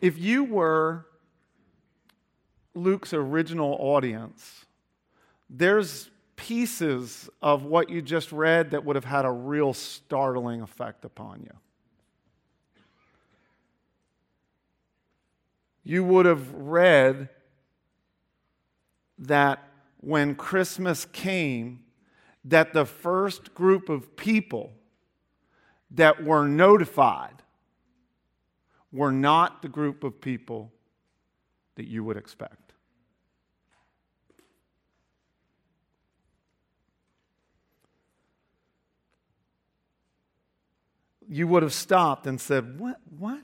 if you were Luke's original audience, there's pieces of what you just read that would have had a real startling effect upon you. You would have read that when Christmas came, that the first group of people that were notified were not the group of people that you would expect. You would have stopped and said, What? What?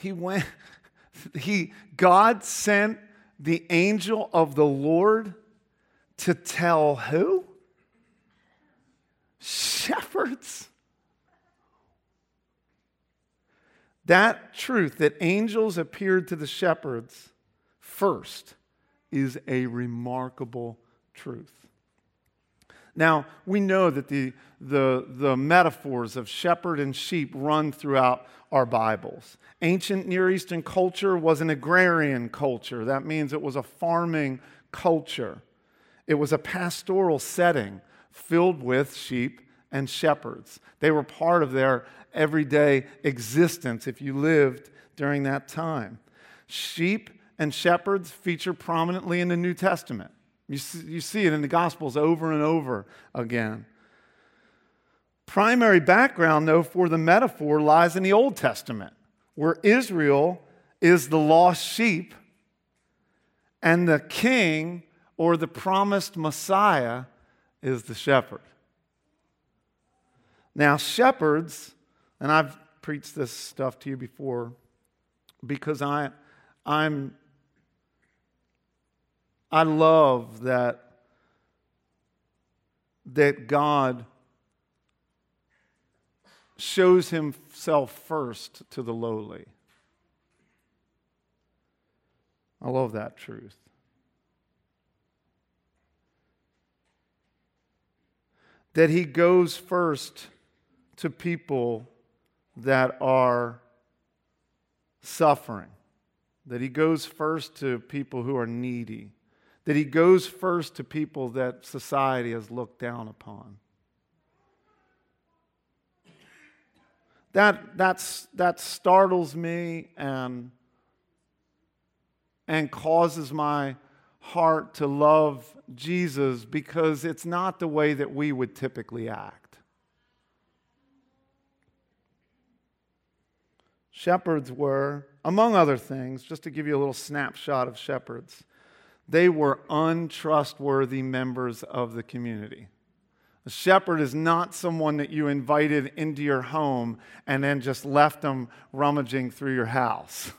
He went, he, God sent the angel of the Lord to tell who? Shepherds. That truth that angels appeared to the shepherds first is a remarkable truth. Now, we know that the, the, the metaphors of shepherd and sheep run throughout our Bibles. Ancient Near Eastern culture was an agrarian culture. That means it was a farming culture. It was a pastoral setting filled with sheep and shepherds. They were part of their everyday existence if you lived during that time. Sheep and shepherds feature prominently in the New Testament. You see, you see it in the Gospels over and over again. Primary background, though, for the metaphor lies in the Old Testament, where Israel is the lost sheep and the king or the promised Messiah is the shepherd. Now, shepherds, and I've preached this stuff to you before because I, I'm I love that, that God shows himself first to the lowly. I love that truth. That he goes first to people that are suffering, that he goes first to people who are needy that he goes first to people that society has looked down upon. That, that's, that startles me and, and causes my heart to love Jesus because it's not the way that we would typically act. Shepherds were, among other things, just to give you a little snapshot of shepherds, they were untrustworthy members of the community. A shepherd is not someone that you invited into your home and then just left them rummaging through your house.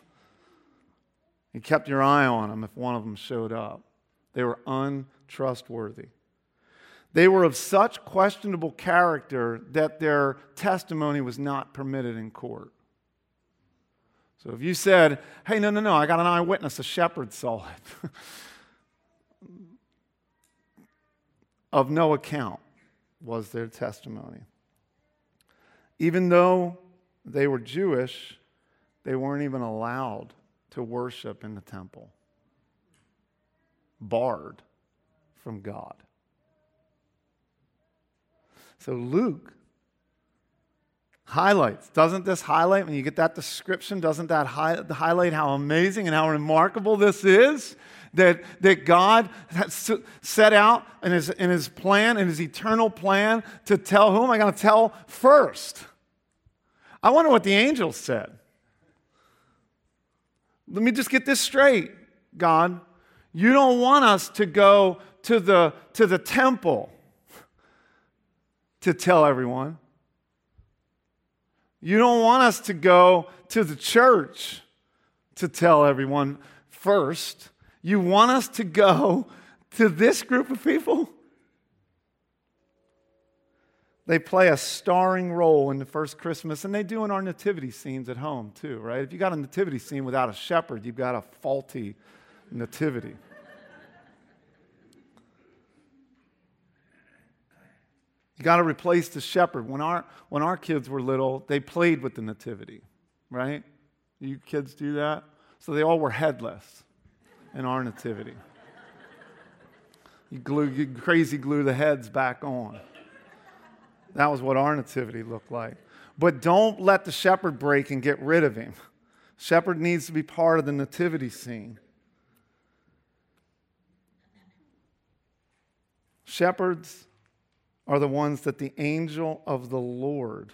You kept your eye on them if one of them showed up. They were untrustworthy. They were of such questionable character that their testimony was not permitted in court. So if you said, hey, no, no, no, I got an eyewitness, a shepherd saw it. of no account was their testimony. Even though they were Jewish, they weren't even allowed to worship in the temple, barred from God. So Luke highlights. Doesn't this highlight, when you get that description, doesn't that hi- highlight how amazing and how remarkable this is? that, that God has set out in his, in his plan, in his eternal plan, to tell whom am I going to tell first? I wonder what the angels said. Let me just get this straight, God. You don't want us to go to the, to the temple to tell everyone. You don't want us to go to the church to tell everyone first. You want us to go to this group of people? They play a starring role in the first Christmas, and they do in our nativity scenes at home, too, right? If you got a nativity scene without a shepherd, you've got a faulty nativity. You got to replace the shepherd. When our, when our kids were little, they played with the nativity, right? You kids do that? So they all were headless in our nativity. You, glue, you crazy glue the heads back on. That was what our nativity looked like. But don't let the shepherd break and get rid of him. Shepherd needs to be part of the nativity scene. Shepherds are the ones that the angel of the Lord,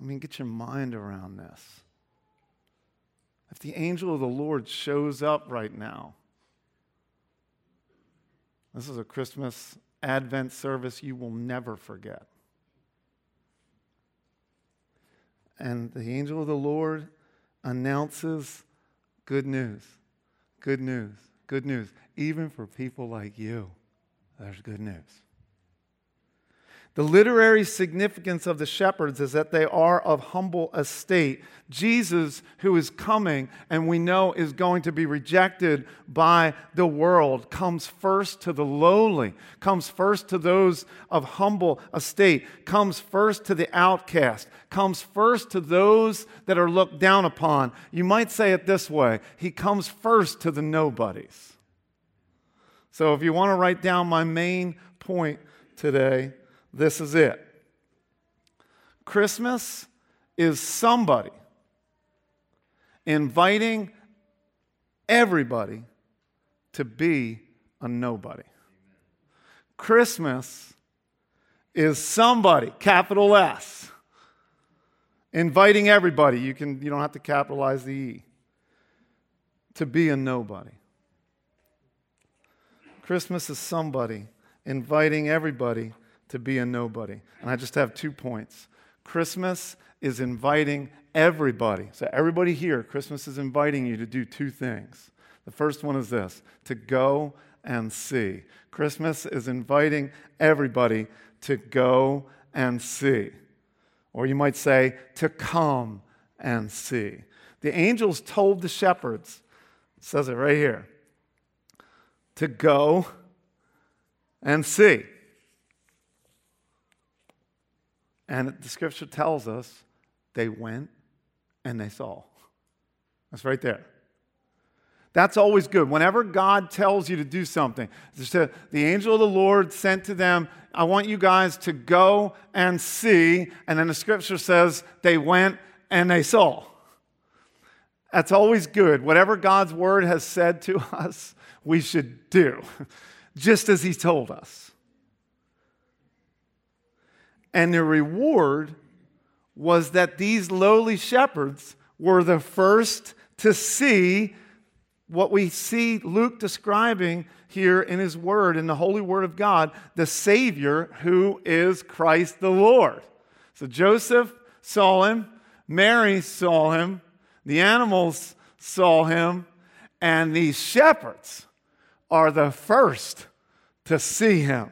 I mean, get your mind around this. If the angel of the Lord shows up right now, this is a Christmas Advent service you will never forget. And the angel of the Lord announces good news, good news, good news. Even for people like you, there's good news. The literary significance of the shepherds is that they are of humble estate. Jesus, who is coming and we know is going to be rejected by the world, comes first to the lowly, comes first to those of humble estate, comes first to the outcast, comes first to those that are looked down upon. You might say it this way He comes first to the nobodies. So if you want to write down my main point today, this is it. Christmas is somebody inviting everybody to be a nobody. Christmas is somebody, capital S, inviting everybody. You, can, you don't have to capitalize the E, to be a nobody. Christmas is somebody inviting everybody to be a nobody. And I just have two points. Christmas is inviting everybody. So, everybody here, Christmas is inviting you to do two things. The first one is this to go and see. Christmas is inviting everybody to go and see. Or you might say, to come and see. The angels told the shepherds, says it right here, to go and see. And the scripture tells us they went and they saw. That's right there. That's always good. Whenever God tells you to do something, the angel of the Lord sent to them, I want you guys to go and see. And then the scripture says they went and they saw. That's always good. Whatever God's word has said to us, we should do, just as He told us. And the reward was that these lowly shepherds were the first to see what we see Luke describing here in his word, in the holy word of God, the Savior who is Christ the Lord. So Joseph saw him, Mary saw him, the animals saw him, and these shepherds are the first to see him.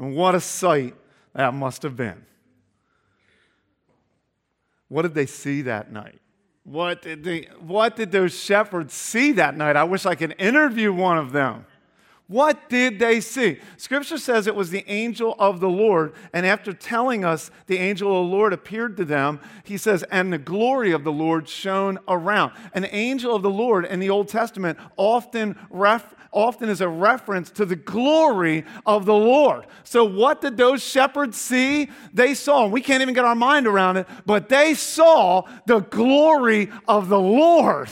And what a sight that must have been. What did they see that night? What did, they, what did those shepherds see that night? I wish I could interview one of them. What did they see? Scripture says it was the angel of the Lord. And after telling us the angel of the Lord appeared to them, he says, and the glory of the Lord shone around. An angel of the Lord in the Old Testament often ref- often is a reference to the glory of the Lord. So, what did those shepherds see? They saw, and we can't even get our mind around it, but they saw the glory of the Lord.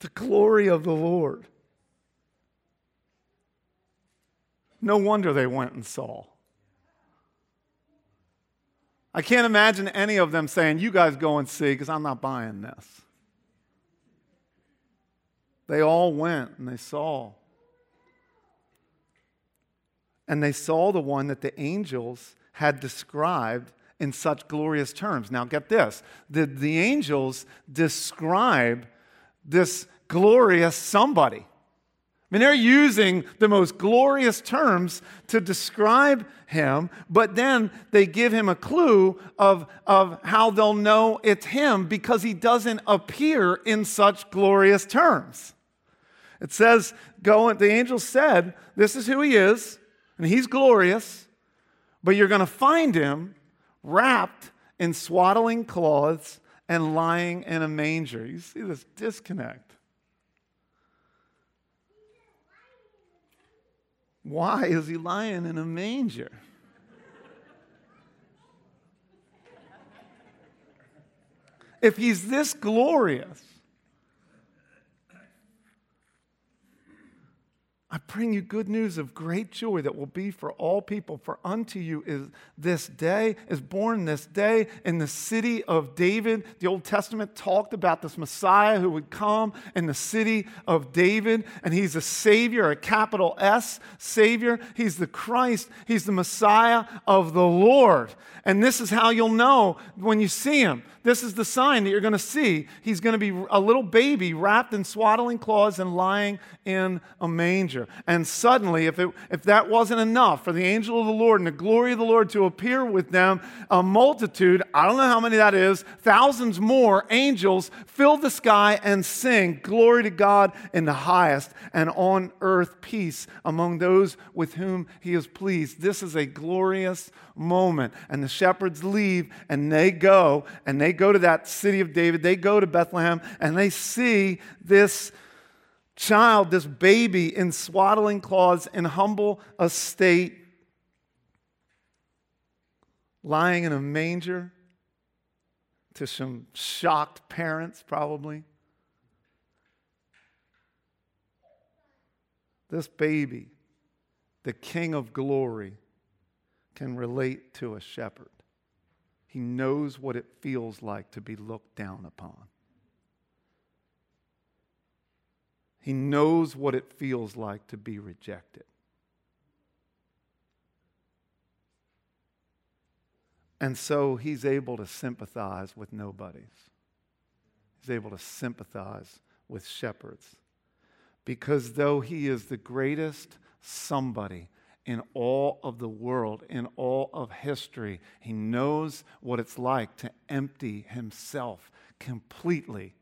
The glory of the Lord. No wonder they went and saw. I can't imagine any of them saying, You guys go and see, because I'm not buying this. They all went and they saw. And they saw the one that the angels had described in such glorious terms. Now, get this the, the angels describe this glorious somebody mean, they're using the most glorious terms to describe him, but then they give him a clue of, of how they'll know it's him because he doesn't appear in such glorious terms. It says, go, the angel said, This is who he is, and he's glorious, but you're going to find him wrapped in swaddling cloths and lying in a manger. You see this disconnect. Why is he lying in a manger? if he's this glorious, I bring you good news of great joy that will be for all people. For unto you is this day, is born this day in the city of David. The Old Testament talked about this Messiah who would come in the city of David, and he's a Savior, a capital S Savior. He's the Christ, he's the Messiah of the Lord. And this is how you'll know when you see him. This is the sign that you're going to see. He's going to be a little baby wrapped in swaddling cloths and lying in a manger. And suddenly, if, it, if that wasn't enough for the angel of the Lord and the glory of the Lord to appear with them, a multitude, I don't know how many that is, thousands more angels fill the sky and sing, Glory to God in the highest, and on earth peace among those with whom he is pleased. This is a glorious moment. And the shepherds leave and they go and they go to that city of David. They go to Bethlehem and they see this child, this baby in swaddling cloths in humble estate, lying in a manger to some shocked parents, probably. This baby, the King of glory, can relate to a shepherd. He knows what it feels like to be looked down upon. He knows what it feels like to be rejected. And so he's able to sympathize with nobodies. He's able to sympathize with shepherds. Because though he is the greatest somebody in all of the world, in all of history. He knows what it's like to empty himself completely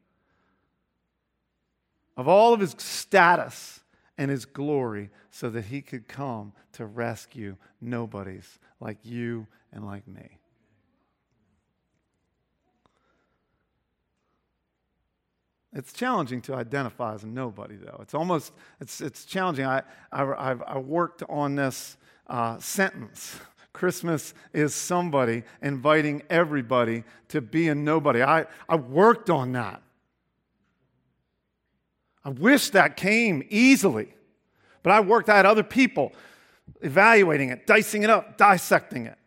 of all of his status and his glory so that he could come to rescue nobodies like you and like me. It's challenging to identify as a nobody, though. It's almost, it's, it's challenging. I, I, I worked on this uh, sentence. Christmas is somebody inviting everybody to be a nobody. I, I worked on that. I wish that came easily, but I worked, had other people evaluating it, dicing it up, dissecting it.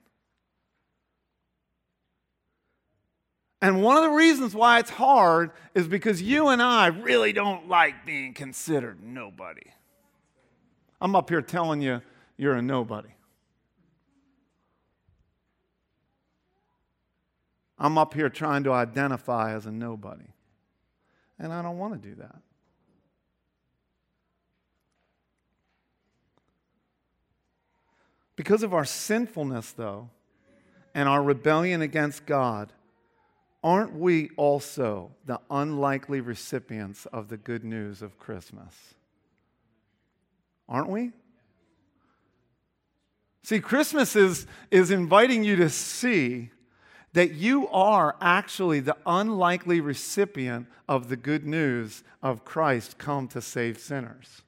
And one of the reasons why it's hard is because you and I really don't like being considered nobody. I'm up here telling you you're a nobody. I'm up here trying to identify as a nobody. And I don't want to do that. Because of our sinfulness, though, and our rebellion against God, Aren't we also the unlikely recipients of the good news of Christmas? Aren't we? See, Christmas is, is inviting you to see that you are actually the unlikely recipient of the good news of Christ come to save sinners.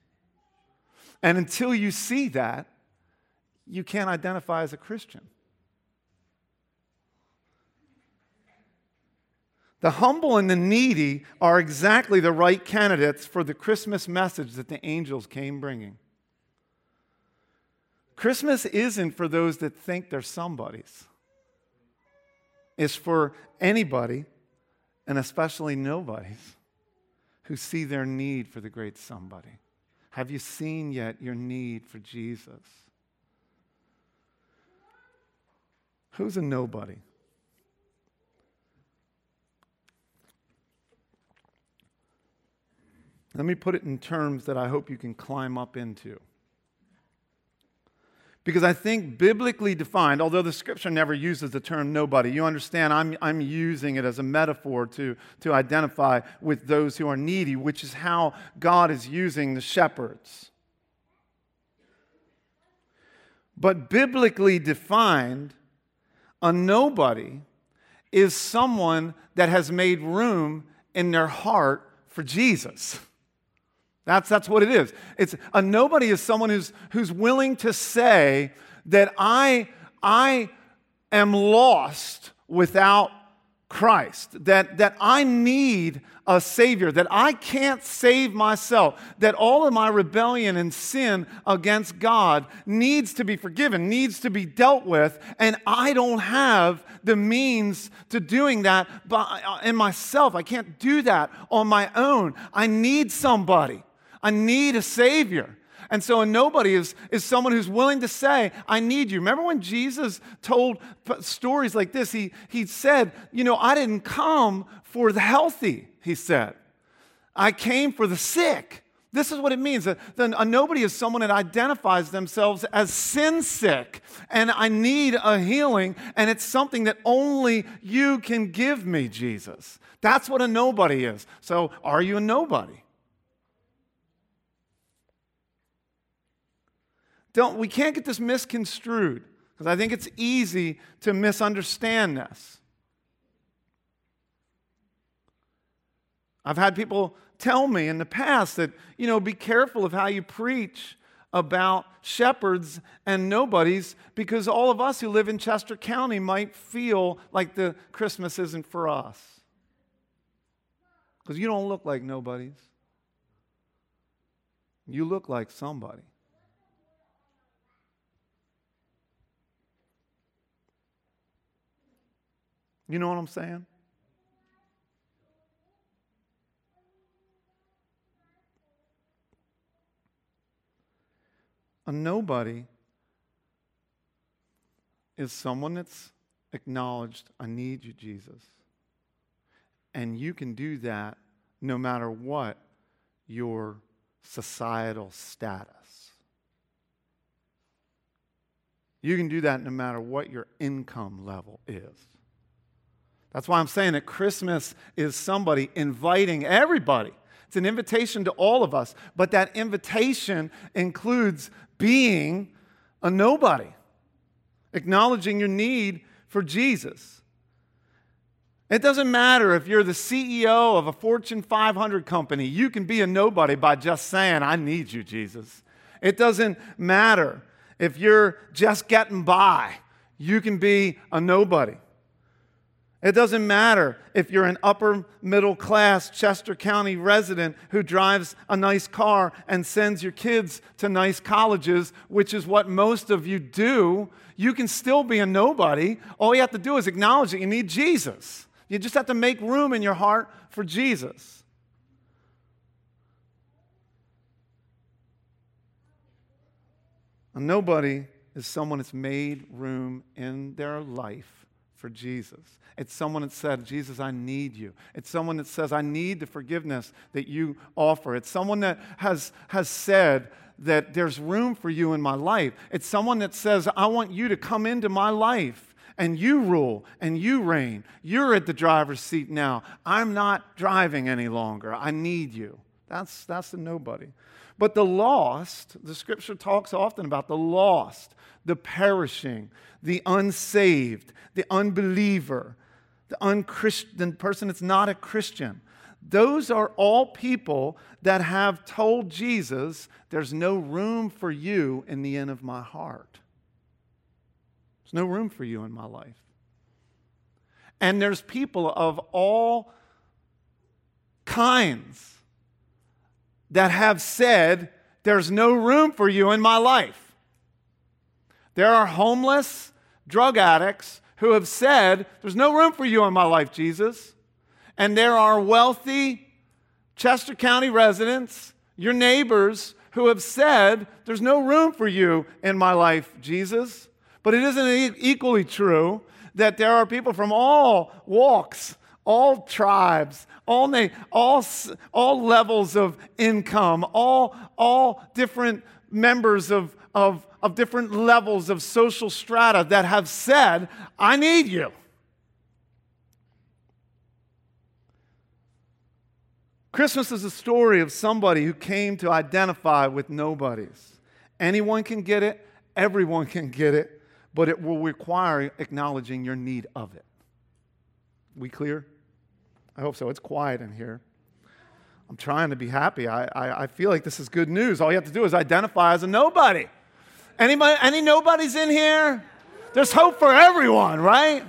And until you see that, you can't identify as a Christian. The humble and the needy are exactly the right candidates for the Christmas message that the angels came bringing. Christmas isn't for those that think they're somebodies, it's for anybody, and especially nobodies, who see their need for the great somebody. Have you seen yet your need for Jesus? Who's a nobody? Let me put it in terms that I hope you can climb up into. Because I think biblically defined, although the scripture never uses the term nobody, you understand I'm, I'm using it as a metaphor to, to identify with those who are needy, which is how God is using the shepherds. But biblically defined, a nobody is someone that has made room in their heart for Jesus. That's, that's what it is. It's a nobody is someone who's, who's willing to say that I, I am lost without Christ, that, that I need a Savior, that I can't save myself, that all of my rebellion and sin against God needs to be forgiven, needs to be dealt with, and I don't have the means to doing that by, uh, in myself. I can't do that on my own. I need somebody. I need a Savior. And so a nobody is, is someone who's willing to say, I need you. Remember when Jesus told stories like this? He, he said, You know, I didn't come for the healthy, he said. I came for the sick. This is what it means. A, a nobody is someone that identifies themselves as sin sick, and I need a healing, and it's something that only you can give me, Jesus. That's what a nobody is. So, are you a nobody? Don't, we can't get this misconstrued because I think it's easy to misunderstand this. I've had people tell me in the past that, you know, be careful of how you preach about shepherds and nobodies because all of us who live in Chester County might feel like the Christmas isn't for us. Because you don't look like nobodies. You look like somebody. You know what I'm saying? A nobody is someone that's acknowledged, I need you, Jesus. And you can do that no matter what your societal status. You can do that no matter what your income level is. That's why I'm saying that Christmas is somebody inviting everybody. It's an invitation to all of us, but that invitation includes being a nobody, acknowledging your need for Jesus. It doesn't matter if you're the CEO of a Fortune 500 company, you can be a nobody by just saying, I need you, Jesus. It doesn't matter if you're just getting by, you can be a nobody. It doesn't matter if you're an upper middle class Chester County resident who drives a nice car and sends your kids to nice colleges, which is what most of you do. You can still be a nobody. All you have to do is acknowledge that you need Jesus. You just have to make room in your heart for Jesus. A nobody is someone that's made room in their life for Jesus. It's someone that said, Jesus, I need you. It's someone that says, I need the forgiveness that you offer. It's someone that has, has said that there's room for you in my life. It's someone that says, I want you to come into my life and you rule and you reign. You're at the driver's seat now. I'm not driving any longer. I need you. That's, that's the nobody. But the lost, the scripture talks often about the lost, the perishing, the unsaved, the unbeliever, the unchristian person that's not a Christian. Those are all people that have told Jesus, There's no room for you in the end of my heart. There's no room for you in my life. And there's people of all kinds that have said, There's no room for you in my life. There are homeless drug addicts who have said, There's no room for you in my life, Jesus. And there are wealthy Chester County residents, your neighbors, who have said, There's no room for you in my life, Jesus. But it isn't equally true that there are people from all walks all tribes, all, na- all, all levels of income, all, all different members of, of, of different levels of social strata that have said, I need you. Christmas is a story of somebody who came to identify with nobodies. Anyone can get it, everyone can get it, but it will require acknowledging your need of it. We clear? I hope so. It's quiet in here. I'm trying to be happy. I, I, I, feel like this is good news. All you have to do is identify as a nobody. Anybody, any nobodies in here? There's hope for everyone, right?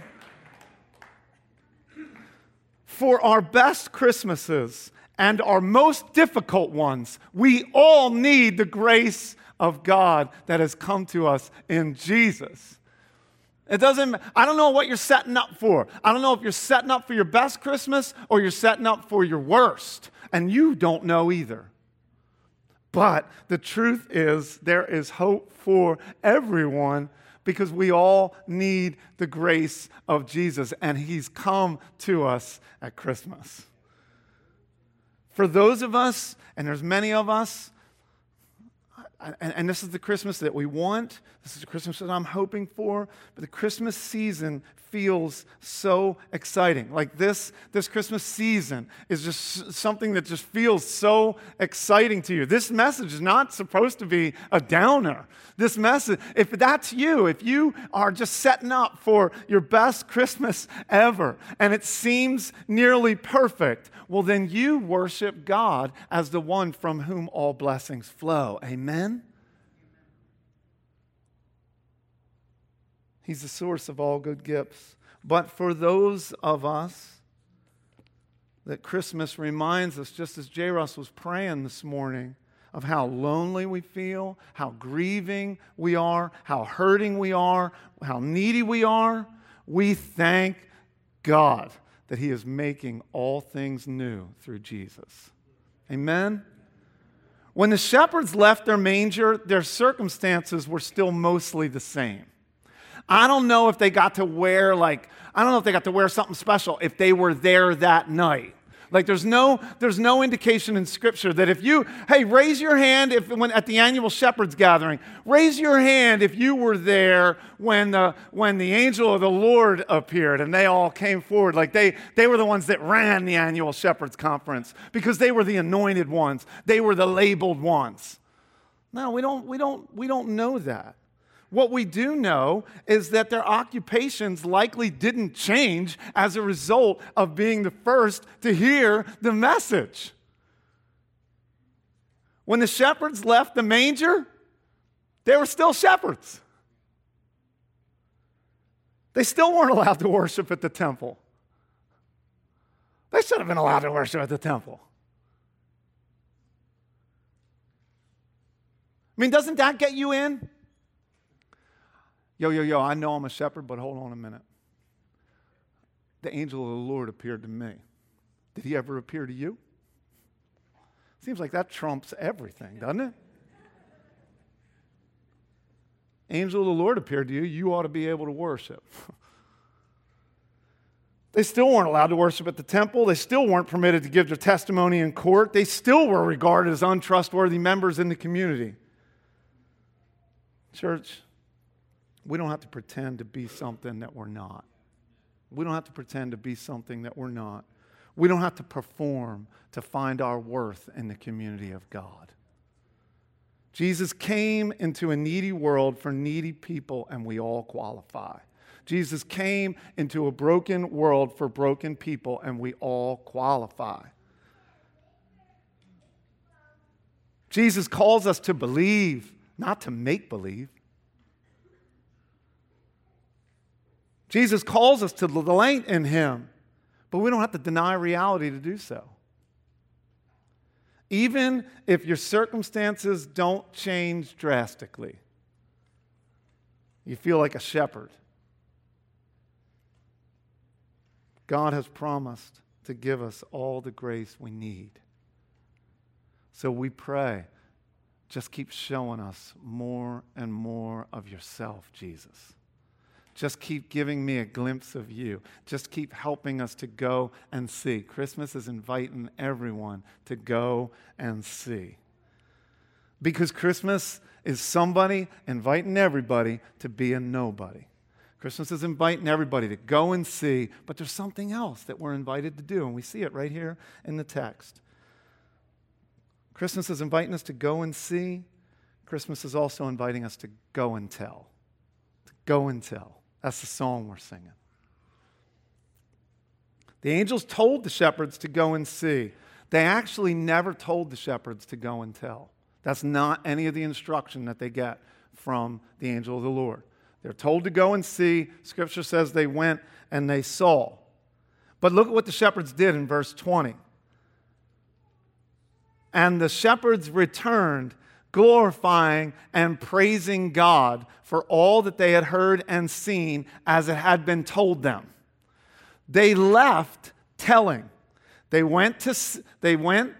For our best Christmases and our most difficult ones, we all need the grace of God that has come to us in Jesus. It doesn't, I don't know what you're setting up for. I don't know if you're setting up for your best Christmas or you're setting up for your worst. And you don't know either. But the truth is, there is hope for everyone because we all need the grace of Jesus, and He's come to us at Christmas. For those of us, and there's many of us, and, and, this is the Christmas that we want. This is the Christmas that I'm hoping for. But the Christmas season feels so exciting. Like this, this Christmas season is just something that just feels so exciting to you. This message is not supposed to be a downer. This message, if that's you, if you are just setting up for your best Christmas ever and it seems nearly perfect, well, then you worship God as the one from whom all blessings flow. Amen? He's the source of all good gifts. But for those of us that Christmas reminds us, just as Jairus was praying this morning, of how lonely we feel, how grieving we are, how hurting we are, how needy we are, we thank God that He is making all things new through Jesus. Amen? When the shepherds left their manger, their circumstances were still mostly the same. I don't know if they got to wear, like, I don't know if they got to wear something special if they were there that night. Like there's no there's no indication in scripture that if you hey raise your hand if when at the annual shepherds gathering raise your hand if you were there when the when the angel of the Lord appeared and they all came forward like they they were the ones that ran the annual shepherds conference because they were the anointed ones they were the labeled ones. No, we don't we don't we don't know that. What we do know is that their occupations likely didn't change as a result of being the first to hear the message. When the shepherds left the manger, they were still shepherds. They still weren't allowed to worship at the temple. They should have been allowed to worship at the temple. I mean, doesn't that get you in? Yo, yo, yo, I know I'm a shepherd, but hold on a minute. The angel of the Lord appeared to me. Did he ever appear to you? Seems like that trumps everything, doesn't it? Angel of the Lord appeared to you, you ought to be able to worship. they still weren't allowed to worship at the temple. They still weren't permitted to give their testimony in court. They still were regarded as untrustworthy members in the community. Church, we don't have to pretend to be something that we're not. We don't have to pretend to be something that we're not. We don't have to perform to find our worth in the community of God. Jesus came into a needy world for needy people, and we all qualify. Jesus came into a broken world for broken people, and we all qualify. Jesus calls us to believe, not to make believe. Jesus calls us to delight in Him, but we don't have to deny reality to do so. Even if your circumstances don't change drastically, you feel like a shepherd. God has promised to give us all the grace we need. So we pray, just keep showing us more and more of yourself, Jesus. Just keep giving me a glimpse of you. Just keep helping us to go and see. Christmas is inviting everyone to go and see. Because Christmas is somebody inviting everybody to be a nobody. Christmas is inviting everybody to go and see, but there's something else that we're invited to do, and we see it right here in the text. Christmas is inviting us to go and see. Christmas is also inviting us to go and tell. To go and tell. That's the song we're singing. The angels told the shepherds to go and see. They actually never told the shepherds to go and tell. That's not any of the instruction that they get from the angel of the Lord. They're told to go and see. Scripture says they went and they saw. But look at what the shepherds did in verse 20. And the shepherds returned, glorifying and praising God for all that they had heard and seen as it had been told them. They left telling. They went to, they went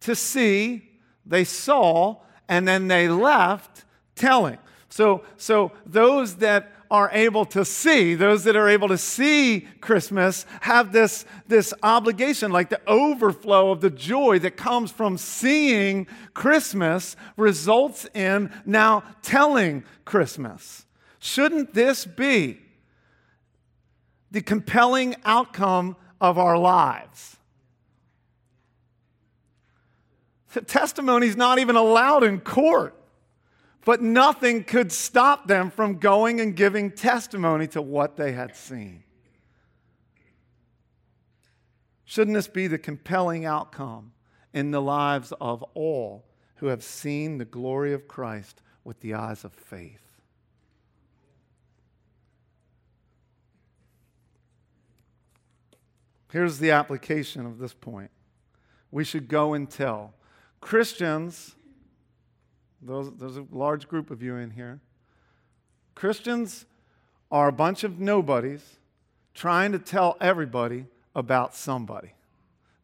to see, they saw, and then they left telling. So, so those that are able to see, those that are able to see Christmas, have this, this obligation, like the overflow of the joy that comes from seeing Christmas results in now telling Christmas. Shouldn't this be the compelling outcome of our lives? The testimony is not even allowed in court. But nothing could stop them from going and giving testimony to what they had seen. Shouldn't this be the compelling outcome in the lives of all who have seen the glory of Christ with the eyes of faith? Here's the application of this point. We should go and tell. Christians those, there's a large group of you in here. Christians are a bunch of nobodies trying to tell everybody about somebody.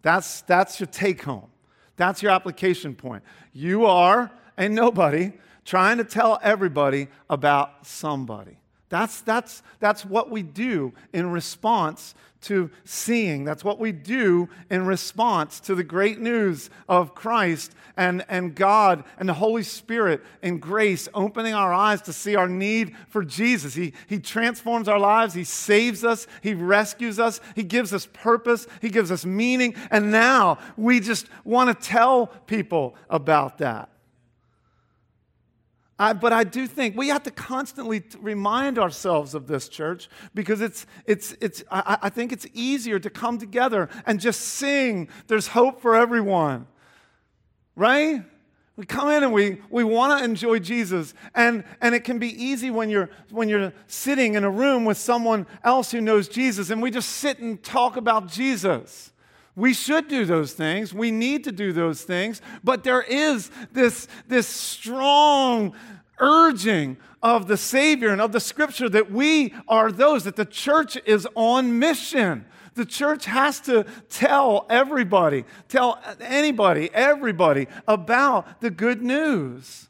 That's, that's your take home. That's your application point. You are a nobody trying to tell everybody about somebody. That's, that's, that's what we do in response to seeing. That's what we do in response to the great news of Christ and, and God and the Holy Spirit and grace opening our eyes to see our need for Jesus. He, he transforms our lives, He saves us, He rescues us, He gives us purpose, He gives us meaning. And now we just want to tell people about that. I, but I do think we have to constantly remind ourselves of this, church, because it's, it's, it's, I, I think it's easier to come together and just sing, There's hope for everyone. Right? We come in and we, we want to enjoy Jesus. And, and it can be easy when you're, when you're sitting in a room with someone else who knows Jesus and we just sit and talk about Jesus. We should do those things. We need to do those things. But there is this, this strong urging of the Savior and of the Scripture that we are those, that the church is on mission. The church has to tell everybody, tell anybody, everybody about the good news.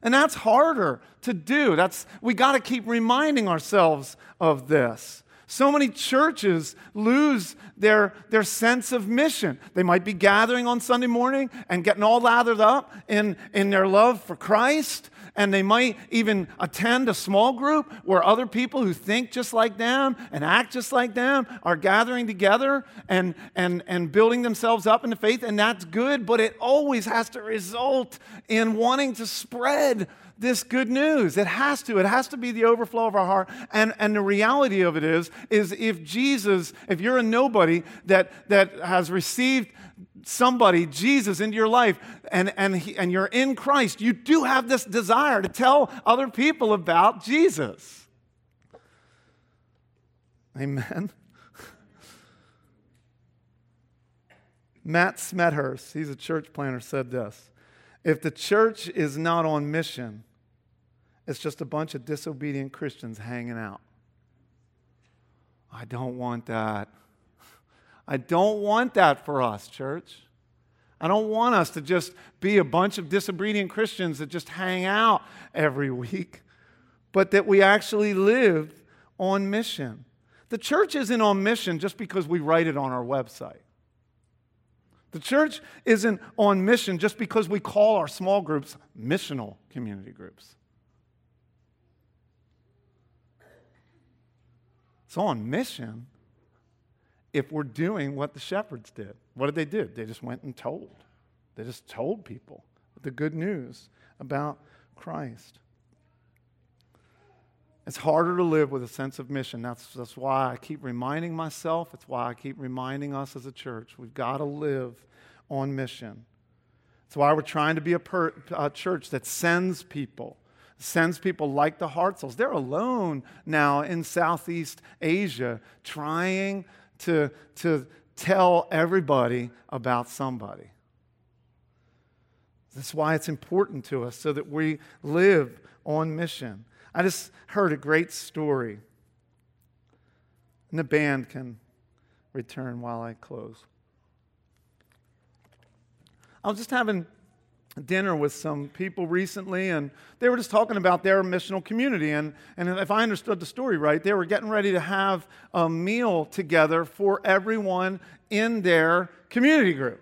And that's harder to do. That's we got to keep reminding ourselves of this. So many churches lose their, their sense of mission. They might be gathering on Sunday morning and getting all lathered up in, in their love for Christ, and they might even attend a small group where other people who think just like them and act just like them are gathering together and, and, and building themselves up in the faith, and that's good, but it always has to result in wanting to spread this good news. It has to. It has to be the overflow of our heart. And, and the reality of it is, is if Jesus, if you're a nobody that, that has received somebody, Jesus, into your life and, and, he, and you're in Christ, you do have this desire to tell other people about Jesus. Amen. Matt Smethurst, he's a church planner, said this If the church is not on mission, it's just a bunch of disobedient Christians hanging out. I don't want that. I don't want that for us, church. I don't want us to just be a bunch of disobedient Christians that just hang out every week, but that we actually live on mission. The church isn't on mission just because we write it on our website. The church isn't on mission just because we call our small groups missional community groups. It's on mission if we're doing what the shepherds did. What did they do? They just went and told. They just told people the good news about Christ. It's harder to live with a sense of mission. That's, that's why I keep reminding myself. It's why I keep reminding us as a church. We've got to live on mission. That's why we're trying to be a, per, a church that sends people, sends people like the Hartzels. They're alone now in Southeast Asia trying to, to tell everybody about somebody. That's why it's important to us so that we live on mission. I just heard a great story. And the band can return while I close. I was just having dinner with some people recently, and they were just talking about their missional community. And, and if I understood the story right, they were getting ready to have a meal together for everyone in their community group.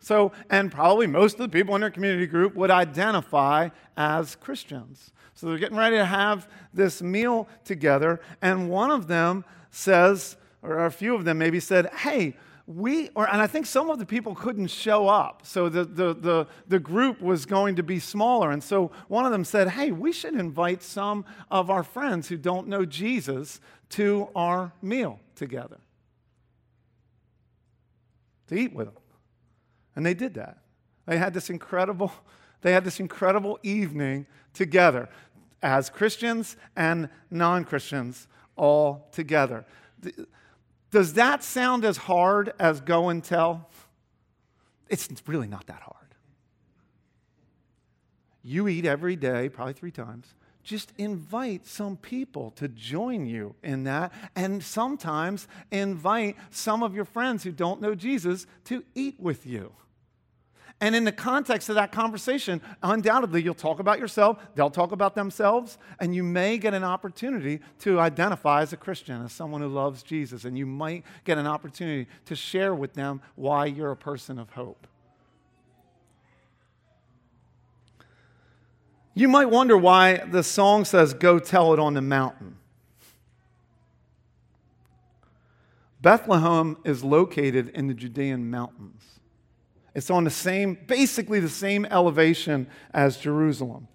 So, and probably most of the people in their community group would identify as Christians. So they're getting ready to have this meal together, and one of them says, or a few of them maybe said, Hey, we, or, and I think some of the people couldn't show up. So the, the, the, the group was going to be smaller. And so one of them said, Hey, we should invite some of our friends who don't know Jesus to our meal together to eat with them. And they did that. They had this incredible, they had this incredible evening together as Christians and non-Christians all together. Does that sound as hard as go and tell? It's really not that hard. You eat every day, probably three times. Just invite some people to join you in that, and sometimes invite some of your friends who don't know Jesus to eat with you. And in the context of that conversation, undoubtedly you'll talk about yourself, they'll talk about themselves, and you may get an opportunity to identify as a Christian, as someone who loves Jesus, and you might get an opportunity to share with them why you're a person of hope. You might wonder why the song says, Go tell it on the mountain. Bethlehem is located in the Judean mountains. It's on the same, basically the same elevation as Jerusalem.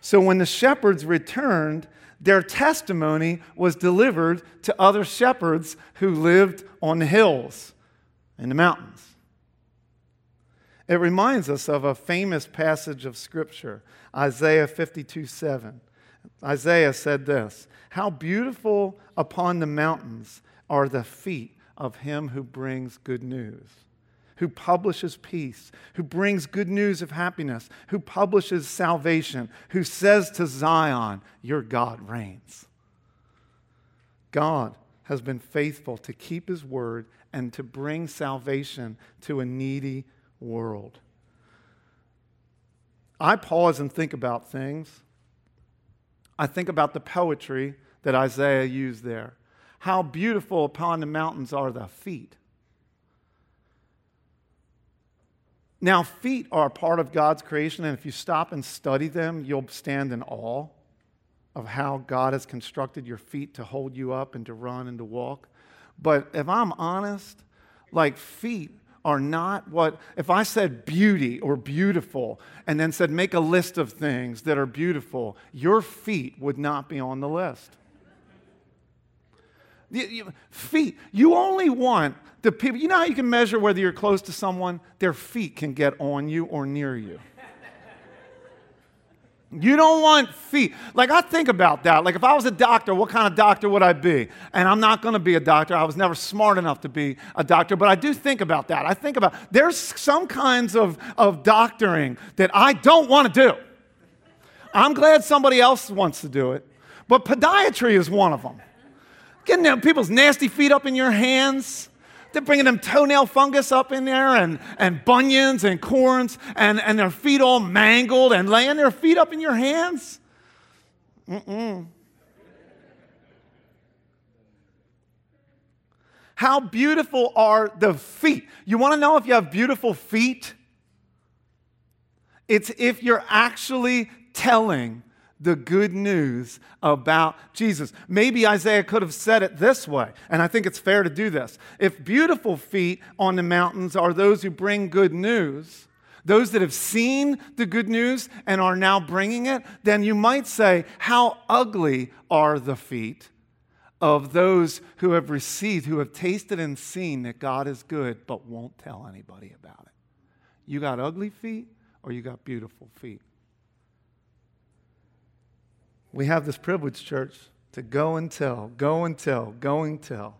So when the shepherds returned, their testimony was delivered to other shepherds who lived on the hills and the mountains. It reminds us of a famous passage of Scripture, Isaiah 52 7. Isaiah said this How beautiful upon the mountains are the feet of him who brings good news who publishes peace, who brings good news of happiness, who publishes salvation, who says to Zion, Your God reigns. God has been faithful to keep his word and to bring salvation to a needy world. I pause and think about things. I think about the poetry that Isaiah used there. How beautiful upon the mountains are the feet Now, feet are part of God's creation, and if you stop and study them, you'll stand in awe of how God has constructed your feet to hold you up and to run and to walk. But if I'm honest, like feet are not what, if I said beauty or beautiful and then said make a list of things that are beautiful, your feet would not be on the list. Feet, you only want the people, you know how you can measure whether you're close to someone? Their feet can get on you or near you. You don't want feet. Like, I think about that. Like, if I was a doctor, what kind of doctor would I be? And I'm not going to be a doctor. I was never smart enough to be a doctor, but I do think about that. I think about there's some kinds of, of doctoring that I don't want to do. I'm glad somebody else wants to do it, but podiatry is one of them. Getting people's nasty feet up in your hands they're bringing them toenail fungus up in there and, and bunions and corns and, and their feet all mangled and laying their feet up in your hands. Mm-mm. How beautiful are the feet? You want to know if you have beautiful feet? It's if you're actually telling the good news about Jesus. Maybe Isaiah could have said it this way, and I think it's fair to do this. If beautiful feet on the mountains are those who bring good news, those that have seen the good news and are now bringing it, then you might say, How ugly are the feet of those who have received, who have tasted and seen that God is good, but won't tell anybody about it? You got ugly feet or you got beautiful feet? We have this privilege, church, to go and tell, go and tell, go and tell.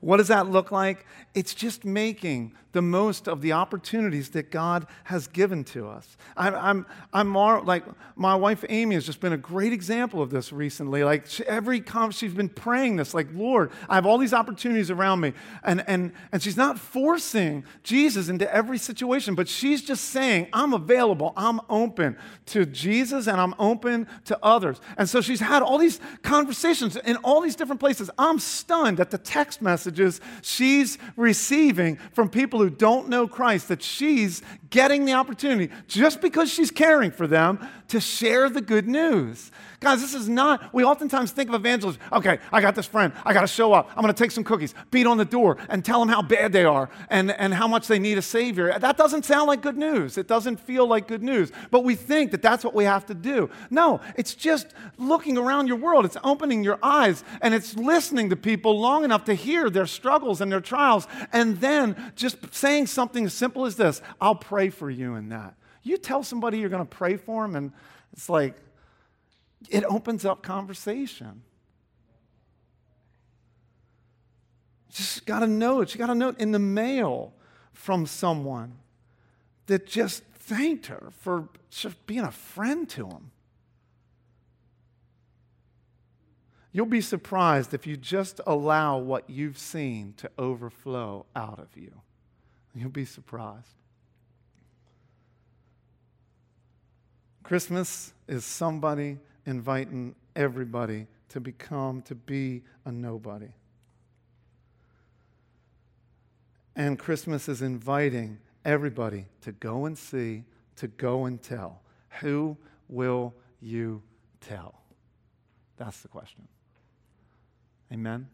What does that look like? It's just making the most of the opportunities that God has given to us. I'm, I'm, I'm like my wife Amy has just been a great example of this recently. Like she, every conference, she's been praying this, like, Lord, I have all these opportunities around me. And, and, and she's not forcing Jesus into every situation, but she's just saying, I'm available, I'm open to Jesus, and I'm open to others. And so she's had all these conversations in all these different places. I'm stunned at the text messages she's receiving from people who don't know Christ, that she's getting the opportunity, just because she's caring for them, to share the good news. Guys, this is not, we oftentimes think of evangelism. Okay, I got this friend. I got to show up. I'm going to take some cookies, beat on the door, and tell them how bad they are and, and how much they need a Savior. That doesn't sound like good news. It doesn't feel like good news. But we think that that's what we have to do. No, it's just looking around your world, it's opening your eyes, and it's listening to people long enough to hear their struggles and their trials, and then just saying something as simple as this I'll pray for you in that. You tell somebody you're going to pray for them, and it's like, it opens up conversation. Just got a note. She got a note in the mail from someone that just thanked her for just being a friend to him. You'll be surprised if you just allow what you've seen to overflow out of you. You'll be surprised. Christmas is somebody inviting everybody to become, to be a nobody. And Christmas is inviting everybody to go and see, to go and tell. Who will you tell? That's the question. Amen.